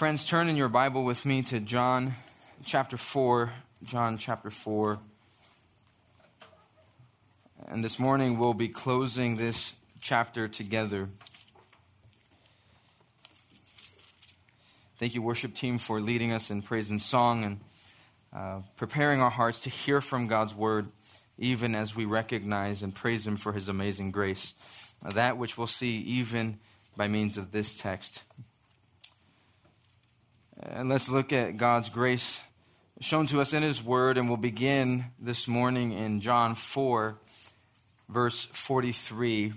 Friends, turn in your Bible with me to John chapter 4. John chapter 4. And this morning we'll be closing this chapter together. Thank you, worship team, for leading us in praise and song and uh, preparing our hearts to hear from God's word, even as we recognize and praise Him for His amazing grace. That which we'll see even by means of this text. And let's look at God's grace shown to us in His Word, and we'll begin this morning in John 4, verse 43,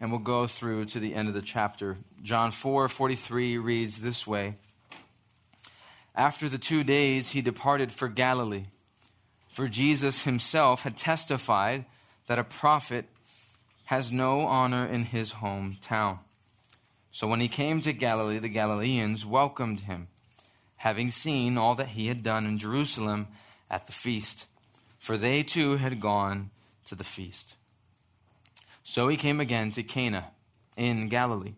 and we'll go through to the end of the chapter. John 4, 43 reads this way After the two days, he departed for Galilee, for Jesus himself had testified that a prophet has no honor in his hometown. So when he came to Galilee, the Galileans welcomed him, having seen all that he had done in Jerusalem at the feast, for they too had gone to the feast. So he came again to Cana in Galilee,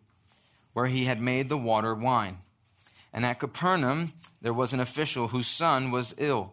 where he had made the water wine. And at Capernaum there was an official whose son was ill.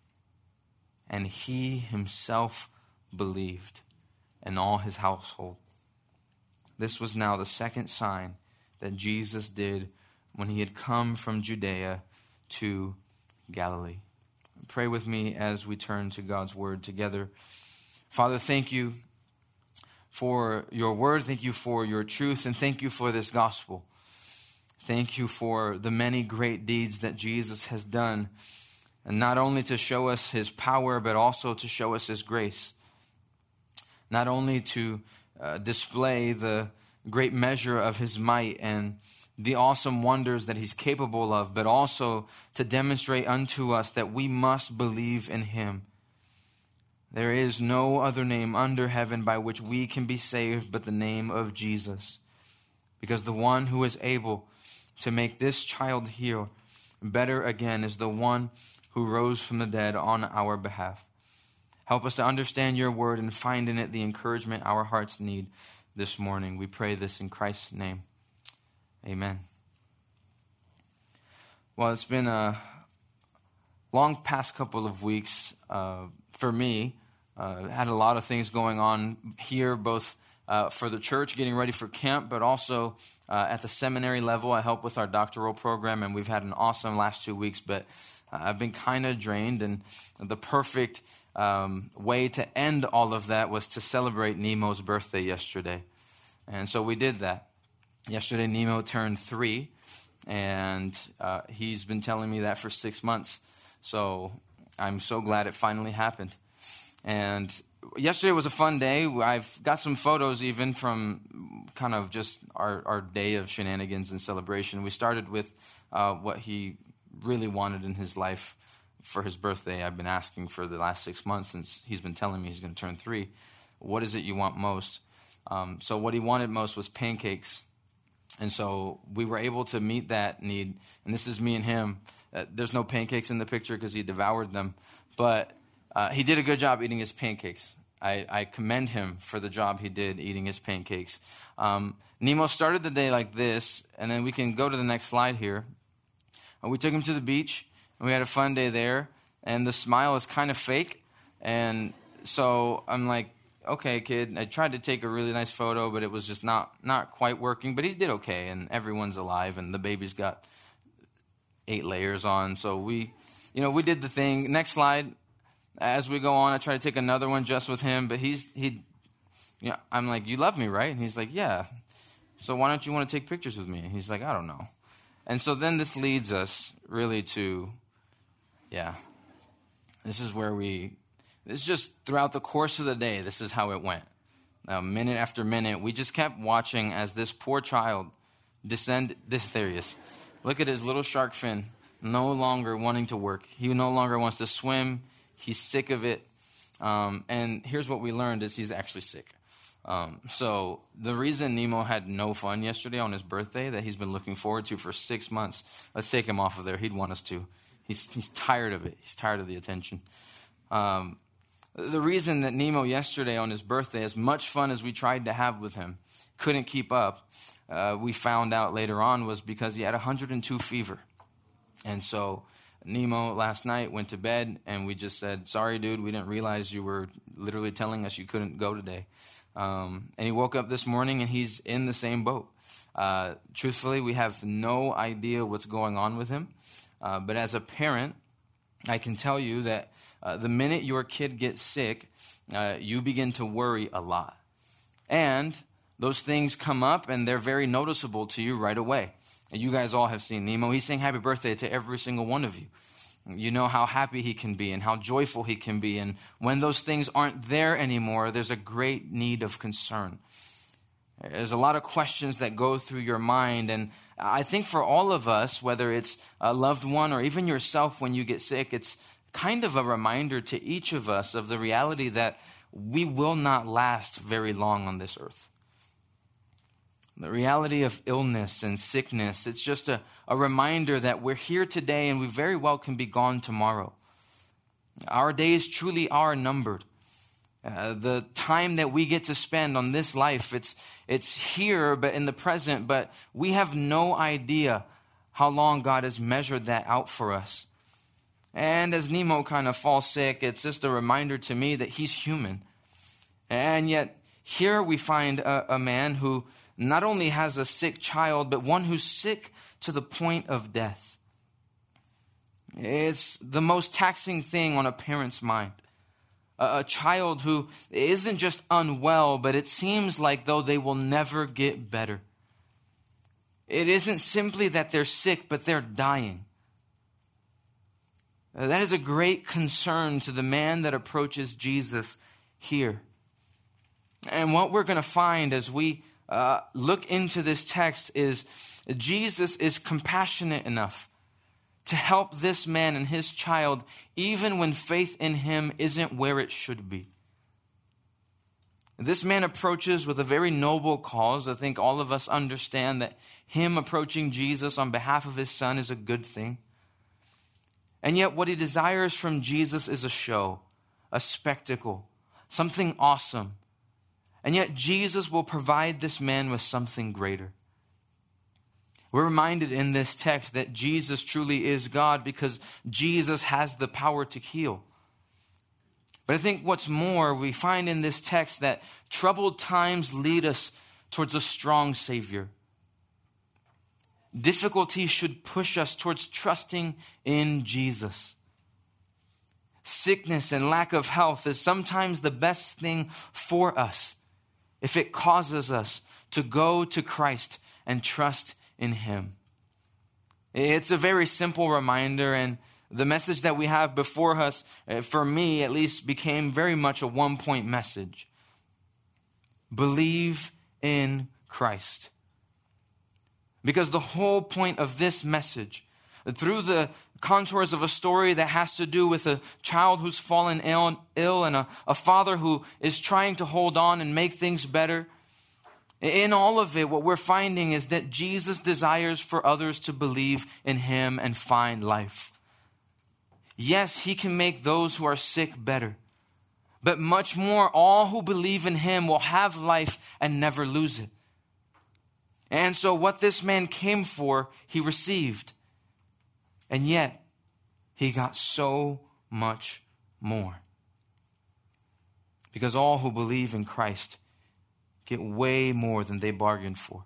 And he himself believed, and all his household. This was now the second sign that Jesus did when he had come from Judea to Galilee. Pray with me as we turn to God's word together. Father, thank you for your word. Thank you for your truth. And thank you for this gospel. Thank you for the many great deeds that Jesus has done. And not only to show us his power, but also to show us his grace. Not only to uh, display the great measure of his might and the awesome wonders that he's capable of, but also to demonstrate unto us that we must believe in him. There is no other name under heaven by which we can be saved but the name of Jesus. Because the one who is able to make this child heal better again is the one who rose from the dead on our behalf. Help us to understand your word and find in it the encouragement our hearts need this morning. We pray this in Christ's name. Amen. Well, it's been a long past couple of weeks uh, for me. Uh, had a lot of things going on here, both uh, for the church, getting ready for camp, but also uh, at the seminary level. I help with our doctoral program, and we've had an awesome last two weeks. But uh, I've been kind of drained, and the perfect um, way to end all of that was to celebrate Nemo's birthday yesterday. And so we did that. Yesterday, Nemo turned three, and uh, he's been telling me that for six months. So I'm so glad it finally happened. And yesterday was a fun day. I've got some photos even from kind of just our, our day of shenanigans and celebration. We started with uh, what he really wanted in his life for his birthday, I've been asking for the last six months since he's been telling me he's going to turn three. What is it you want most? Um, so, what he wanted most was pancakes. And so we were able to meet that need. And this is me and him. Uh, there's no pancakes in the picture because he devoured them. But uh, he did a good job eating his pancakes. I, I, commend him for the job he did eating his pancakes. Um, Nemo started the day like this, and then we can go to the next slide here. Uh, we took him to the beach and we had a fun day there. And the smile is kind of fake. And so I'm like, okay, kid. I tried to take a really nice photo, but it was just not not quite working. But he did okay, and everyone's alive, and the baby's got eight layers on. So we, you know, we did the thing. Next slide. As we go on, I try to take another one just with him, but he's he. You know, I'm like, you love me, right? And he's like, yeah. So why don't you want to take pictures with me? And he's like, I don't know. And so then this leads us really to, yeah, this is where we, this is just throughout the course of the day, this is how it went. Now, minute after minute, we just kept watching as this poor child descend, this, there he is. Look at his little shark fin, no longer wanting to work. He no longer wants to swim. He's sick of it. Um, and here's what we learned is he's actually sick. Um, so the reason Nemo had no fun yesterday on his birthday that he's been looking forward to for six months, let's take him off of there. He'd want us to. He's, he's tired of it. He's tired of the attention. Um, the reason that Nemo yesterday on his birthday, as much fun as we tried to have with him, couldn't keep up, uh, we found out later on was because he had 102 fever. And so Nemo last night went to bed and we just said, Sorry, dude, we didn't realize you were literally telling us you couldn't go today. Um, and he woke up this morning and he's in the same boat. Uh, truthfully, we have no idea what's going on with him. Uh, but as a parent, I can tell you that uh, the minute your kid gets sick, uh, you begin to worry a lot. And those things come up and they're very noticeable to you right away. You guys all have seen Nemo. He's saying happy birthday to every single one of you. You know how happy he can be and how joyful he can be. And when those things aren't there anymore, there's a great need of concern. There's a lot of questions that go through your mind. And I think for all of us, whether it's a loved one or even yourself when you get sick, it's kind of a reminder to each of us of the reality that we will not last very long on this earth the reality of illness and sickness. It's just a, a reminder that we're here today and we very well can be gone tomorrow. Our days truly are numbered. Uh, the time that we get to spend on this life, it's, it's here, but in the present, but we have no idea how long God has measured that out for us. And as Nemo kind of falls sick, it's just a reminder to me that he's human. And yet, here we find a, a man who not only has a sick child, but one who's sick to the point of death. It's the most taxing thing on a parent's mind. A, child who isn't just unwell, but it seems like though they will never get better. It isn't simply that they're sick, but they're dying. Uh, that is a great concern to the man that approaches Jesus here. And what we're going to find as we uh, look into this text is Jesus is compassionate enough to help this man and his child, even when faith in him isn't where it should be. This man approaches with a very noble cause. I think all of us understand that him approaching Jesus on behalf of his son is a good thing. And yet, what he desires from Jesus is a show, a spectacle, something awesome, and yet, Jesus will provide this man with something greater. We're reminded in this text that Jesus truly is God because Jesus has the power to heal. But I think what's more, we find in this text that troubled times lead us towards a strong Savior. Difficulty should push us towards trusting in Jesus. Sickness and lack of health is sometimes the best thing for us if it causes us to go to Christ and trust in Him. It's a very simple reminder, and the message that we have before us, uh, for me at least, became very much a one point message. Believe in Christ. Because the whole point of this message, through the contours of a story that has to do with a child who's fallen ill, Ill and a, a father who is trying to hold on and make things better. In all of it, what we're finding is that Jesus desires for others to believe in him and find life. Yes, he can make those who are sick better, but much more, all who believe in him will have life and never lose it. And so, what this man came for, he received. And yet, he got so much more. Because all who believe in Christ get way more than they bargained for.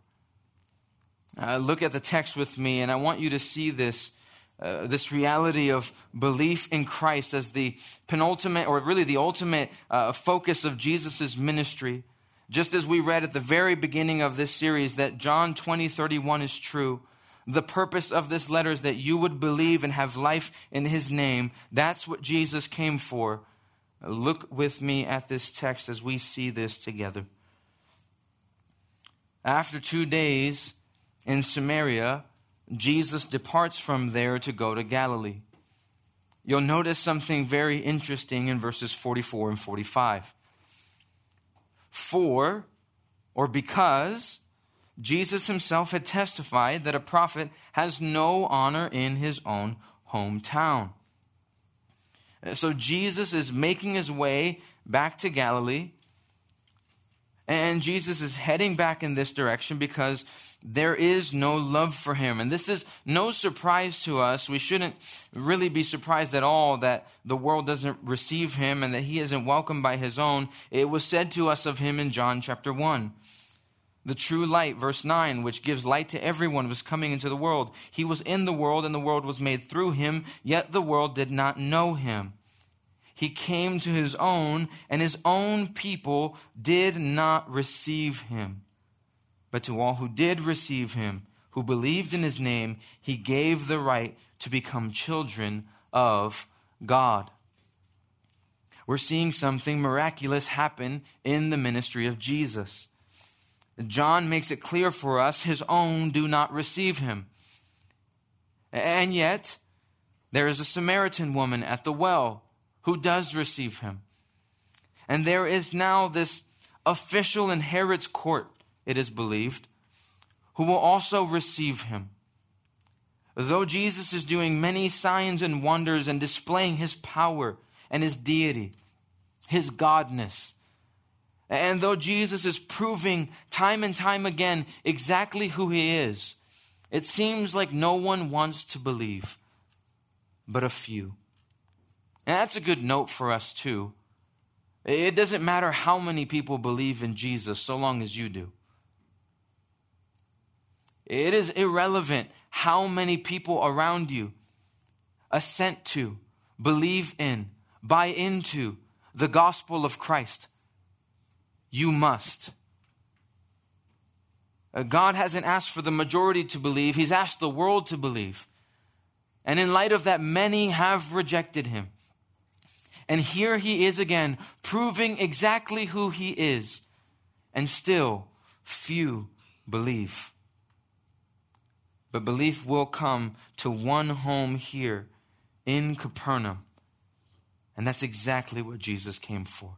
Uh, look at the text with me, and I want you to see this. Uh, this reality of belief in Christ as the penultimate, or really the ultimate uh, focus of Jesus' ministry. Just as we read at the very beginning of this series that John 20, 31 is true. The purpose of this letter is that you would believe and have life in his name. That's what Jesus came for. Look with me at this text as we see this together. After two days in Samaria, Jesus departs from there to go to Galilee. You'll notice something very interesting in verses 44 and 45. For, or because, Jesus himself had testified that a prophet has no honor in his own hometown. Uh, so Jesus is making his way back to Galilee. And Jesus is heading back in this direction because there is no love for him. And this is no surprise to us. We shouldn't really be surprised at all that the world doesn't receive him and that he isn't welcomed by his own. It was said to us of him in John chapter 1. The true light, verse 9, which gives light to everyone, was coming into the world. He was in the world, and the world was made through him, yet the world did not know him. He came to his own, and his own people did not receive him. But to all who did receive him, who believed in his name, he gave the right to become children of God. We're seeing something miraculous happen in the ministry of Jesus. John makes it clear for us his own do not receive him. And yet, there is a Samaritan woman at the well who does receive him. And there is now this official in Herod's court, it is believed, who will also receive him. Though Jesus is doing many signs and wonders and displaying his power and his deity, his godness, and though Jesus is proving time and time again exactly who he is, it seems like no one wants to believe but a few. And that's a good note for us, too. It doesn't matter how many people believe in Jesus so long as you do. It is irrelevant how many people around you assent to, believe in, buy into the gospel of Christ. You must. Uh, God hasn't asked for the majority to believe, He's asked the world to believe. And in light of that, many have rejected Him. And here he is again, proving exactly who he is. And still, few believe. But belief will come to one home here in Capernaum. And that's exactly what Jesus came for.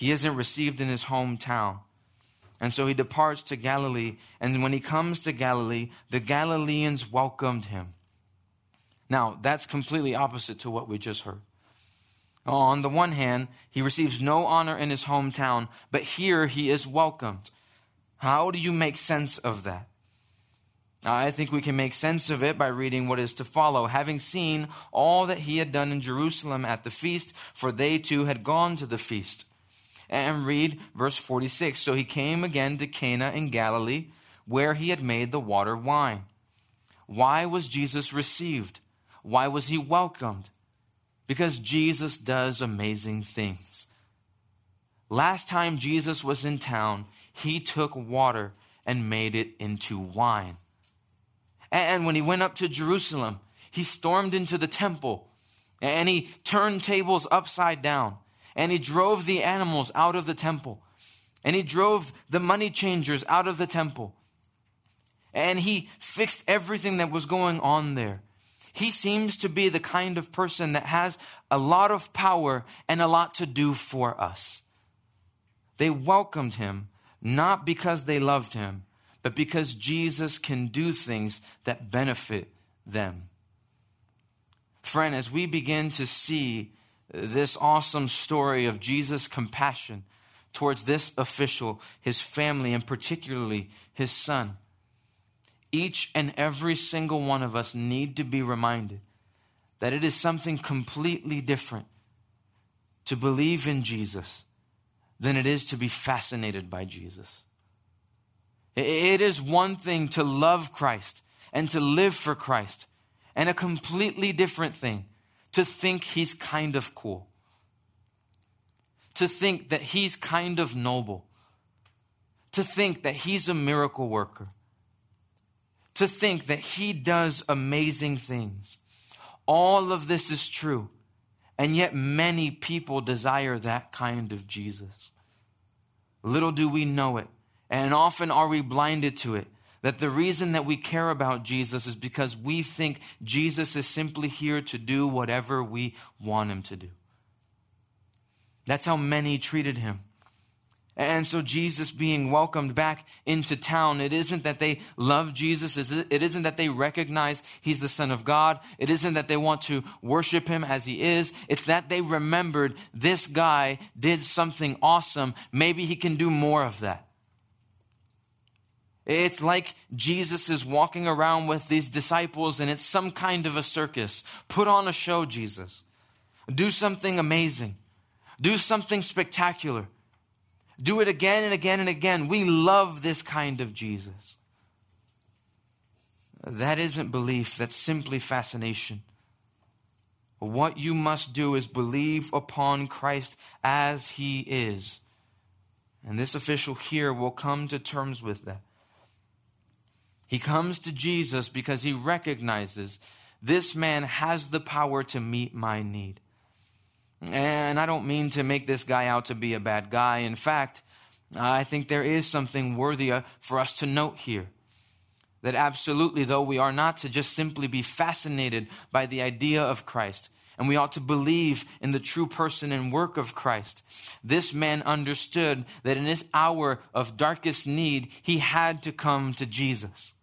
He isn't received in his hometown. And so he departs to Galilee. And when he comes to Galilee, the Galileans welcomed him. Now, that's completely opposite to what we just heard. On the one hand, he receives no honor in his hometown, but here he is welcomed. How do you make sense of that? I think we can make sense of it by reading what is to follow. Having seen all that he had done in Jerusalem at the feast, for they too had gone to the feast. And read verse 46. So he came again to Cana in Galilee, where he had made the water wine. Why was Jesus received? Why was he welcomed? Because Jesus does amazing things. Last time Jesus was in town, he took water and made it into wine. And when he went up to Jerusalem, he stormed into the temple and he turned tables upside down and he drove the animals out of the temple and he drove the money changers out of the temple and he fixed everything that was going on there. He seems to be the kind of person that has a lot of power and a lot to do for us. They welcomed him not because they loved him, but because Jesus can do things that benefit them. Friend, as we begin to see this awesome story of Jesus' compassion towards this official, his family, and particularly his son, each and every single one of us need to be reminded that it is something completely different to believe in Jesus than it is to be fascinated by Jesus. It is one thing to love Christ and to live for Christ, and a completely different thing to think he's kind of cool, to think that he's kind of noble, to think that he's a miracle worker, to think that he does amazing things. All of this is true, and yet many people desire that kind of Jesus. Little do we know it, and often are we blinded to it that the reason that we care about Jesus is because we think Jesus is simply here to do whatever we want him to do. That's how many treated him. And so, Jesus being welcomed back into town, it isn't that they love Jesus. It isn't that they recognize he's the Son of God. It isn't that they want to worship him as he is. It's that they remembered this guy did something awesome. Maybe he can do more of that. It's like Jesus is walking around with these disciples and it's some kind of a circus. Put on a show, Jesus. Do something amazing. Do something spectacular. Do it again and again and again. We love this kind of Jesus. That isn't belief, that's simply fascination. What you must do is believe upon Christ as he is. And this official here will come to terms with that. He comes to Jesus because he recognizes this man has the power to meet my need. And I don't mean to make this guy out to be a bad guy. In fact, I think there is something worthy for us to note here. That absolutely, though, we are not to just simply be fascinated by the idea of Christ, and we ought to believe in the true person and work of Christ. This man understood that in his hour of darkest need, he had to come to Jesus.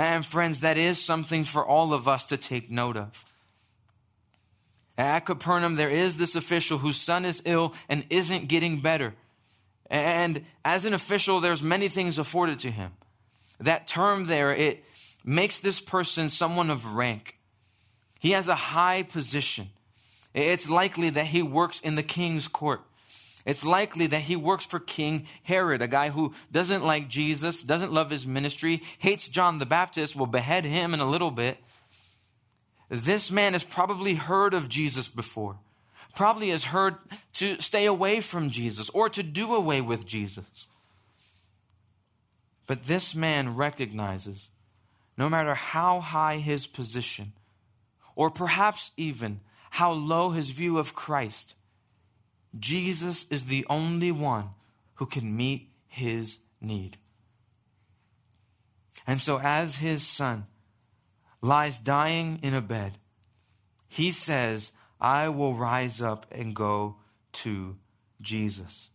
And friends, that is something for all of us to take note of. At Capernaum, there is this official whose son is ill and isn't getting better. And as an official, there's many things afforded to him. That term there, it makes this person someone of rank. He has a high position. It's likely that he works in the king's court. It's likely that he works for King Herod, a guy who doesn't like Jesus, doesn't love his ministry, hates John the Baptist, will behead him in a little bit. This man has probably heard of Jesus before, probably has heard to stay away from Jesus or to do away with Jesus. But this man recognizes no matter how high his position, or perhaps even how low his view of Christ, Jesus is the only one who can meet his need. And so, as his son lies dying in a bed, he says, I will rise up and go to Jesus.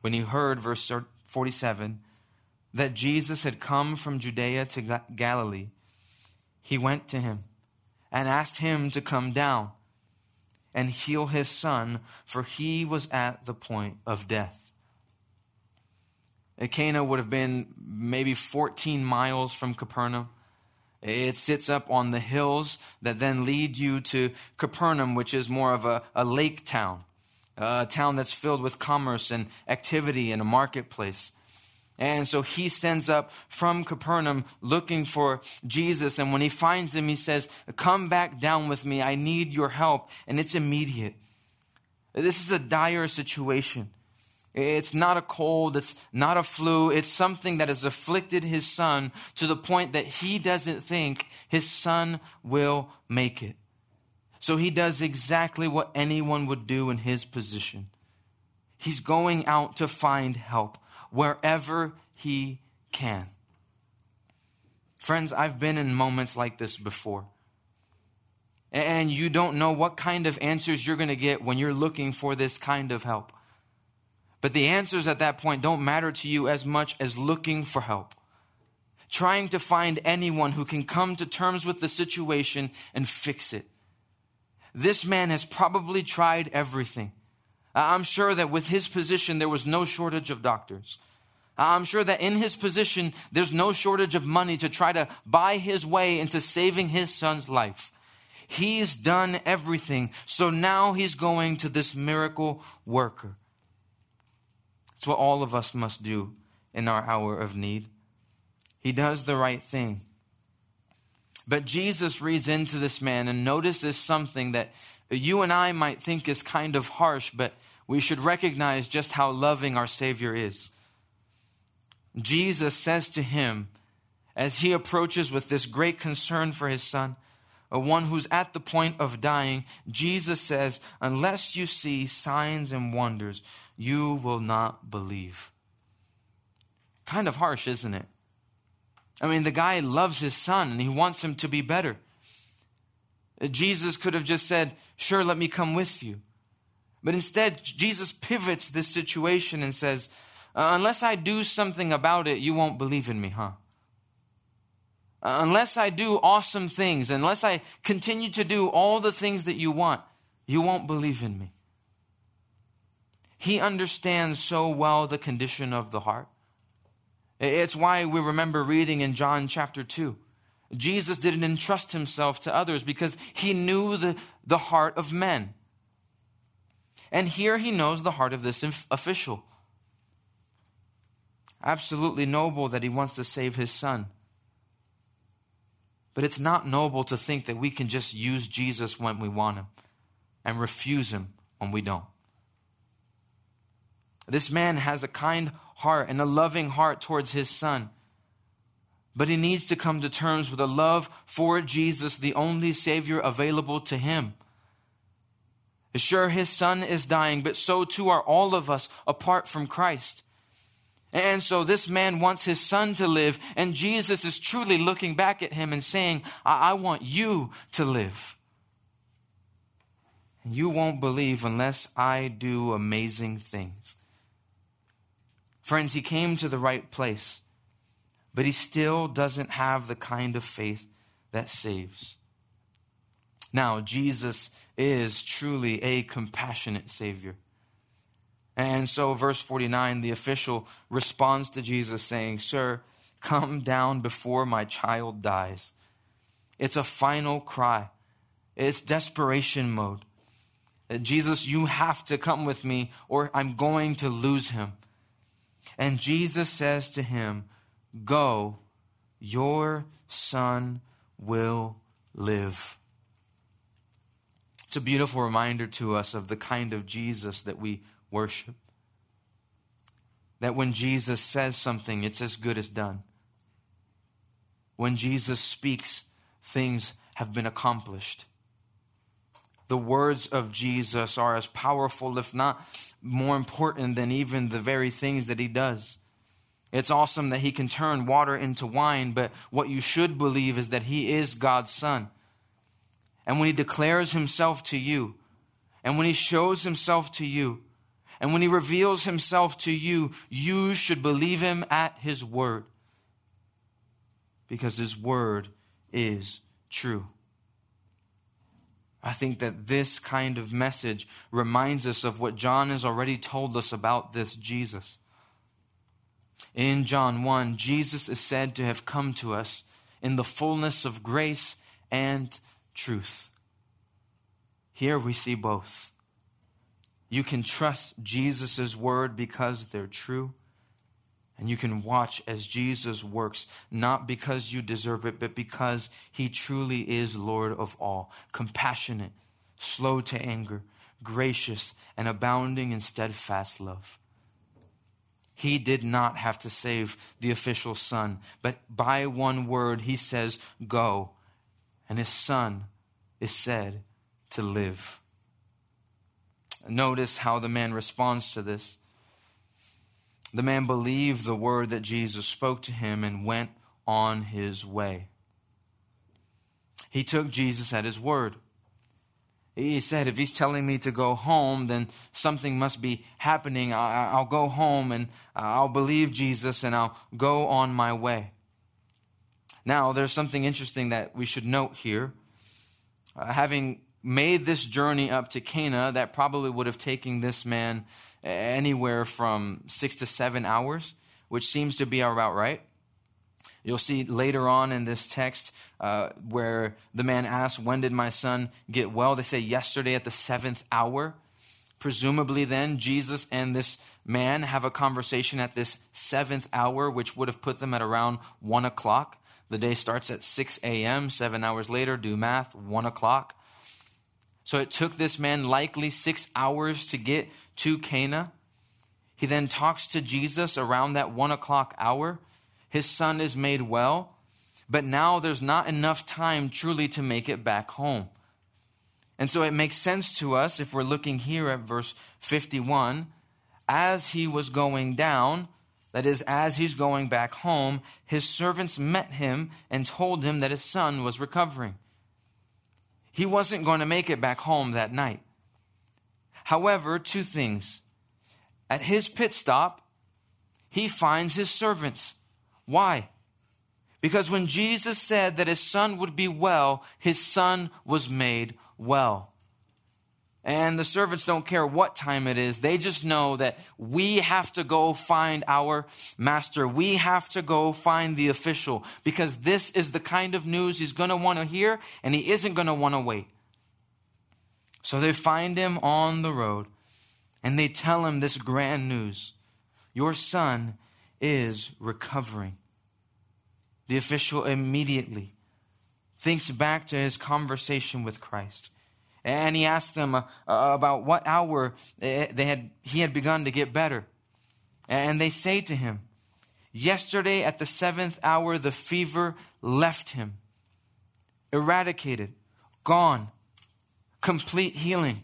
When he heard, verse 47, that Jesus had come from Judea to Galilee, he went to him and asked him to come down and heal his son, for he was at the point of death. Cana would have been maybe 14 miles from Capernaum. It sits up on the hills that then lead you to Capernaum, which is more of a, a lake town, a town that's filled with commerce and activity and a marketplace. And so he sends up from Capernaum looking for Jesus. And when he finds him, he says, Come back down with me. I need your help. And it's immediate. This is a dire situation. It's not a cold, it's not a flu, it's something that has afflicted his son to the point that he doesn't think his son will make it. So he does exactly what anyone would do in his position. He's going out to find help wherever he can. Friends, I've been in moments like this before. And you don't know what kind of answers you're going to get when you're looking for this kind of help. But the answers at that point don't matter to you as much as looking for help. Trying to find anyone who can come to terms with the situation and fix it. This man has probably tried everything. I'm sure that with his position, there was no shortage of doctors. I'm sure that in his position, there's no shortage of money to try to buy his way into saving his son's life. He's done everything. So now he's going to this miracle worker. It's what all of us must do in our hour of need. He does the right thing. But Jesus reads into this man and notices something that you and I might think is kind of harsh, but we should recognize just how loving our Savior is. Jesus says to him, as he approaches with this great concern for his son, a one who's at the point of dying, Jesus says, Unless you see signs and wonders, you will not believe. Kind of harsh, isn't it? I mean, the guy loves his son and he wants him to be better. Jesus could have just said, Sure, let me come with you. But instead, Jesus pivots this situation and says, uh, Unless I do something about it, you won't believe in me, huh? Uh, unless I do awesome things, unless I continue to do all the things that you want, you won't believe in me. He understands so well the condition of the heart. It's why we remember reading in John chapter 2. Jesus didn't entrust himself to others because he knew the, the heart of men. And here he knows the heart of this official. Absolutely noble that he wants to save his son. But it's not noble to think that we can just use Jesus when we want him and refuse him when we don't. This man has a kind heart and a loving heart towards his son. But he needs to come to terms with a love for Jesus, the only Savior available to him. Sure, his son is dying, but so too are all of us apart from Christ. And so this man wants his son to live, and Jesus is truly looking back at him and saying, I, I want you to live. And you won't believe unless I do amazing things. Friends, he came to the right place, but he still doesn't have the kind of faith that saves. Now, Jesus is truly a compassionate Savior. And so, verse 49, the official responds to Jesus saying, Sir, come down before my child dies. It's a final cry, it's desperation mode. Jesus, you have to come with me, or I'm going to lose him. And Jesus says to him, Go, your son will live. It's a beautiful reminder to us of the kind of Jesus that we worship. That when Jesus says something, it's as good as done. When Jesus speaks, things have been accomplished. The words of Jesus are as powerful, if not more important than even the very things that he does. It's awesome that he can turn water into wine, but what you should believe is that he is God's son. And when he declares himself to you, and when he shows himself to you, and when he reveals himself to you, you should believe him at his word. Because his word is true. I think that this kind of message reminds us of what John has already told us about this Jesus. In John 1, Jesus is said to have come to us in the fullness of grace and truth. Here we see both. You can trust Jesus' word because they're true. And you can watch as Jesus works, not because you deserve it, but because he truly is Lord of all, compassionate, slow to anger, gracious, and abounding in steadfast love. He did not have to save the official son, but by one word he says, Go, and his son is said to live. Notice how the man responds to this. The man believed the word that Jesus spoke to him and went on his way. He took Jesus at his word. He said, If he's telling me to go home, then something must be happening. I'll go home and I'll believe Jesus and I'll go on my way. Now, there's something interesting that we should note here. Uh, having made this journey up to Cana, that probably would have taken this man anywhere from six to seven hours, which seems to be about right. You'll see later on in this text uh, where the man asks, When did my son get well? They say yesterday at the seventh hour. Presumably, then, Jesus and this man have a conversation at this seventh hour, which would have put them at around one o'clock. The day starts at 6 a.m., seven hours later, do math, one o'clock. So it took this man likely six hours to get to Cana. He then talks to Jesus around that one o'clock hour. His son is made well, but now there's not enough time truly to make it back home. And so it makes sense to us if we're looking here at verse 51 as he was going down, that is, as he's going back home, his servants met him and told him that his son was recovering. He wasn't going to make it back home that night. However, two things. At his pit stop, he finds his servants. Why? Because when Jesus said that his son would be well, his son was made well. And the servants don't care what time it is. They just know that we have to go find our master. We have to go find the official because this is the kind of news he's going to want to hear and he isn't going to want to wait. So they find him on the road and they tell him this grand news Your son is recovering. The official immediately thinks back to his conversation with Christ. And he asked them uh, uh about what hour they had, he had begun to get better. And they say to him, Yesterday at the seventh hour, the fever left him, eradicated, gone, complete healing.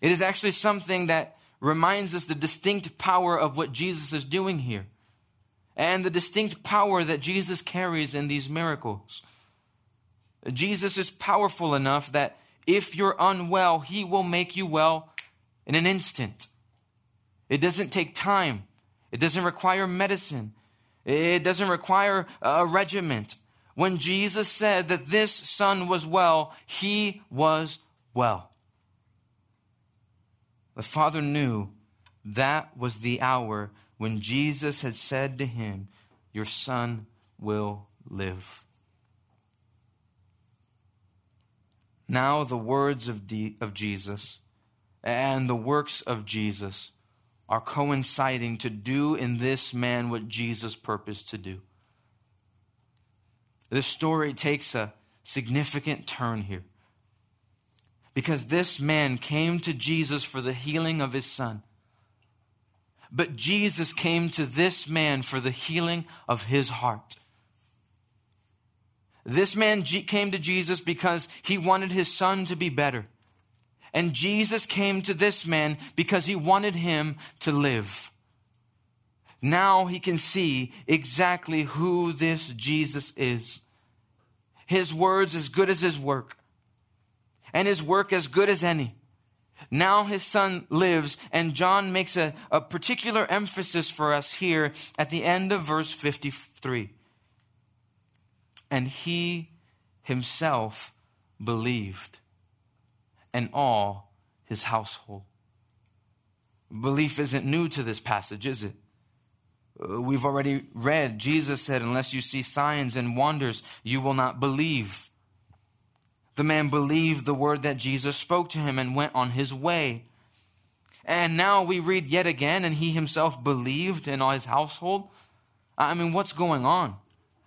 It is actually something that reminds us the distinct power of what Jesus is doing here and the distinct power that Jesus carries in these miracles. Jesus is powerful enough that if you're unwell, he will make you well in an instant. It doesn't take time, it doesn't require medicine, it doesn't require a regiment. When Jesus said that this son was well, he was well. The father knew that was the hour when Jesus had said to him, Your son will live. Now, the words of, D- of Jesus and the works of Jesus are coinciding to do in this man what Jesus purposed to do. This story takes a significant turn here because this man came to Jesus for the healing of his son. But Jesus came to this man for the healing of his heart. This man came to Jesus because he wanted his son to be better. And Jesus came to this man because he wanted him to live. Now he can see exactly who this Jesus is. His words as good as his work, and his work as good as any. Now his son lives, and John makes a, a particular emphasis for us here at the end of verse 53. And he himself believed, and all his household. Belief isn't new to this passage, is it? Uh, we've already read, Jesus said, Unless you see signs and wonders, you will not believe. The man believed the word that Jesus spoke to him and went on his way. And now we read yet again, and he himself believed in all his household. I mean, what's going on?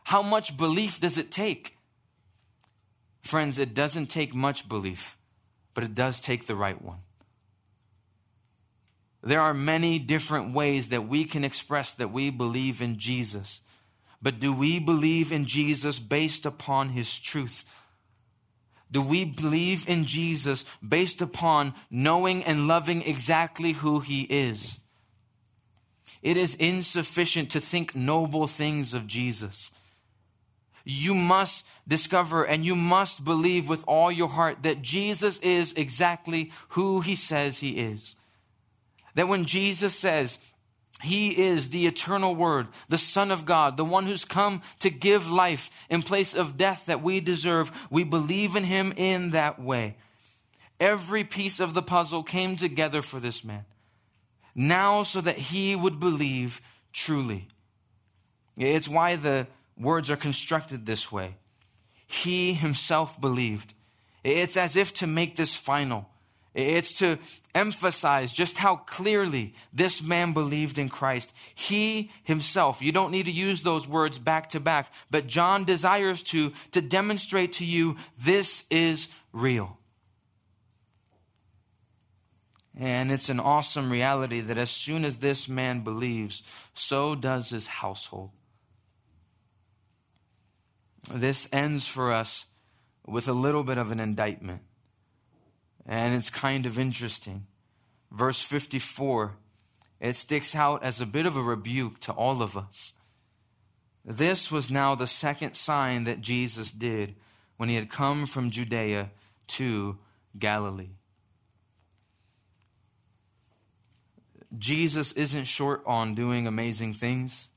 How much belief does it take? Friends, it doesn't take much belief, but it does take the right one. There are many different ways that we can express that we believe in Jesus. But do we believe in Jesus based upon his truth? Do we believe in Jesus based upon knowing and loving exactly who he is? It is insufficient to think noble things of Jesus. You must discover and you must believe with all your heart that Jesus is exactly who he says he is. That when Jesus says, he is the eternal Word, the Son of God, the one who's come to give life in place of death that we deserve. We believe in Him in that way. Every piece of the puzzle came together for this man. Now, so that he would believe truly. It's why the words are constructed this way. He himself believed. It's as if to make this final. It's to emphasize just how clearly this man believed in Christ. He himself, you don't need to use those words back to back, but John desires to, to demonstrate to you this is real. And it's an awesome reality that as soon as this man believes, so does his household. This ends for us with a little bit of an indictment. And it's kind of interesting. Verse 54, it sticks out as a bit of a rebuke to all of us. This was now the second sign that Jesus did when he had come from Judea to Galilee. Jesus isn't short on doing amazing things.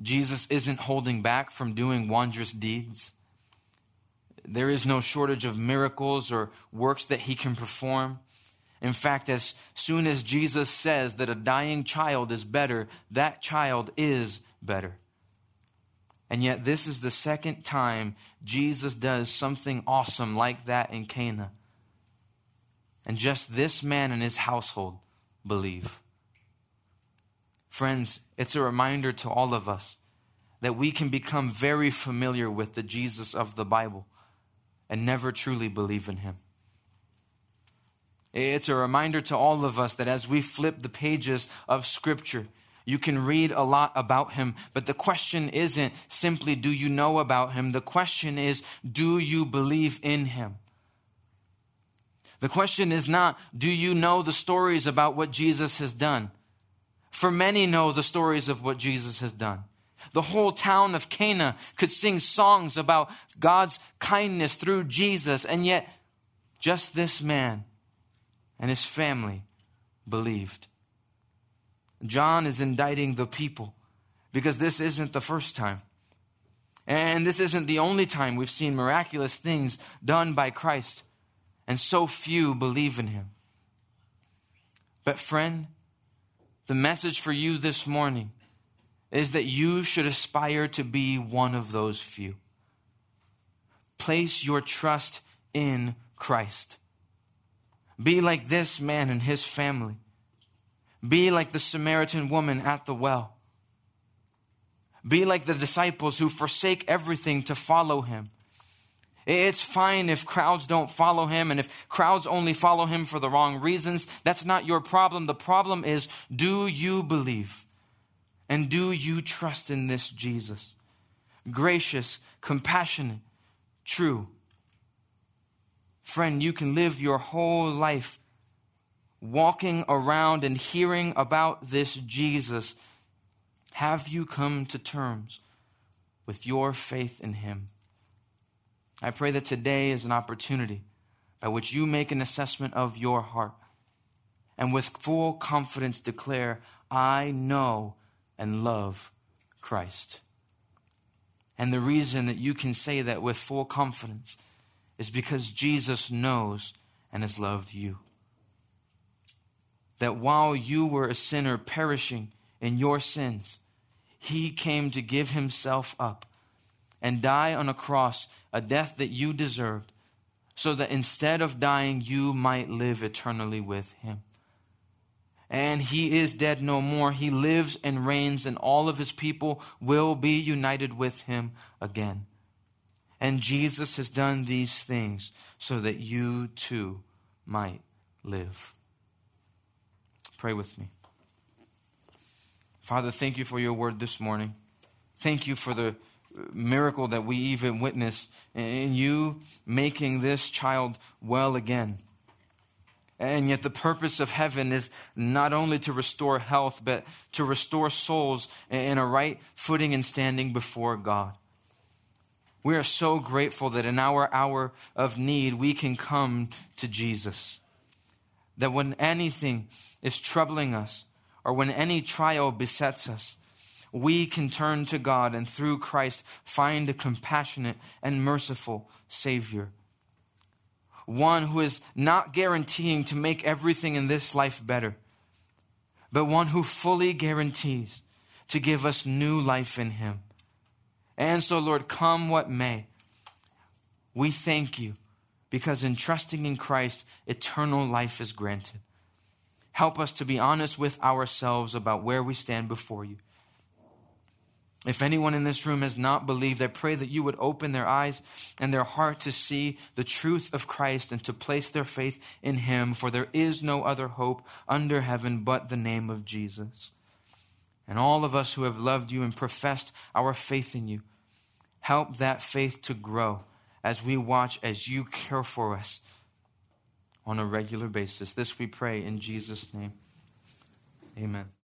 Jesus isn't holding back from doing wondrous deeds. There is no shortage of miracles or works that he can perform. In fact, as soon as Jesus says that a dying child is better, that child is better. And yet, this is the second time Jesus does something awesome like that in Cana. And just this man and his household believe. Friends, it's a reminder to all of us that we can become very familiar with the Jesus of the Bible and never truly believe in him. It's a reminder to all of us that as we flip the pages of Scripture, you can read a lot about him, but the question isn't simply, do you know about him? The question is, do you believe in him? The question is not, do you know the stories about what Jesus has done? For many know the stories of what Jesus has done. The whole town of Cana could sing songs about God's kindness through Jesus, and yet just this man and his family believed. John is indicting the people because this isn't the first time. And this isn't the only time we've seen miraculous things done by Christ, and so few believe in him. But, friend, the message for you this morning is that you should aspire to be one of those few. Place your trust in Christ. Be like this man and his family. Be like the Samaritan woman at the well. Be like the disciples who forsake everything to follow him. It's fine if crowds don't follow him, and if crowds only follow him for the wrong reasons. That's not your problem. The problem is do you believe? And do you trust in this Jesus? Gracious, compassionate, true. Friend, you can live your whole life walking around and hearing about this Jesus. Have you come to terms with your faith in him? I pray that today is an opportunity by which you make an assessment of your heart and with full confidence declare, I know and love Christ. And the reason that you can say that with full confidence is because Jesus knows and has loved you. That while you were a sinner perishing in your sins, he came to give himself up and die on a cross, a death that you deserved, so that instead of dying, you might live eternally with him and he is dead no more. He lives and reigns, and all of his people will be united with him again. And Jesus has done these things so that you too might live. Pray with me. Father, thank you for your word this morning. Thank you for the miracle that we even witnessed in you making this child well again. And yet, the purpose of heaven is not only to restore health, but to restore souls in a right footing and standing before God. We are so grateful that in our hour of need, we can come to Jesus. That when anything is troubling us, or when any trial besets us, we can turn to God and through Christ find a compassionate and merciful Savior one who is not guaranteeing to make everything in this life better, but one who fully guarantees to give us new life in Him. And so, Lord, come what may, we thank you because in trusting in Christ, eternal life is granted. Help us to be honest with ourselves about where we stand before you. If anyone in this room has not believed, I pray that you would open their eyes and their heart to see the truth of Christ and to place their faith in Him, for there is no other hope under heaven but the name of Jesus. And all of us who have loved you and professed our faith in you, help that faith to grow as we watch as you care for us on a regular basis. This we pray in Jesus' name. Amen.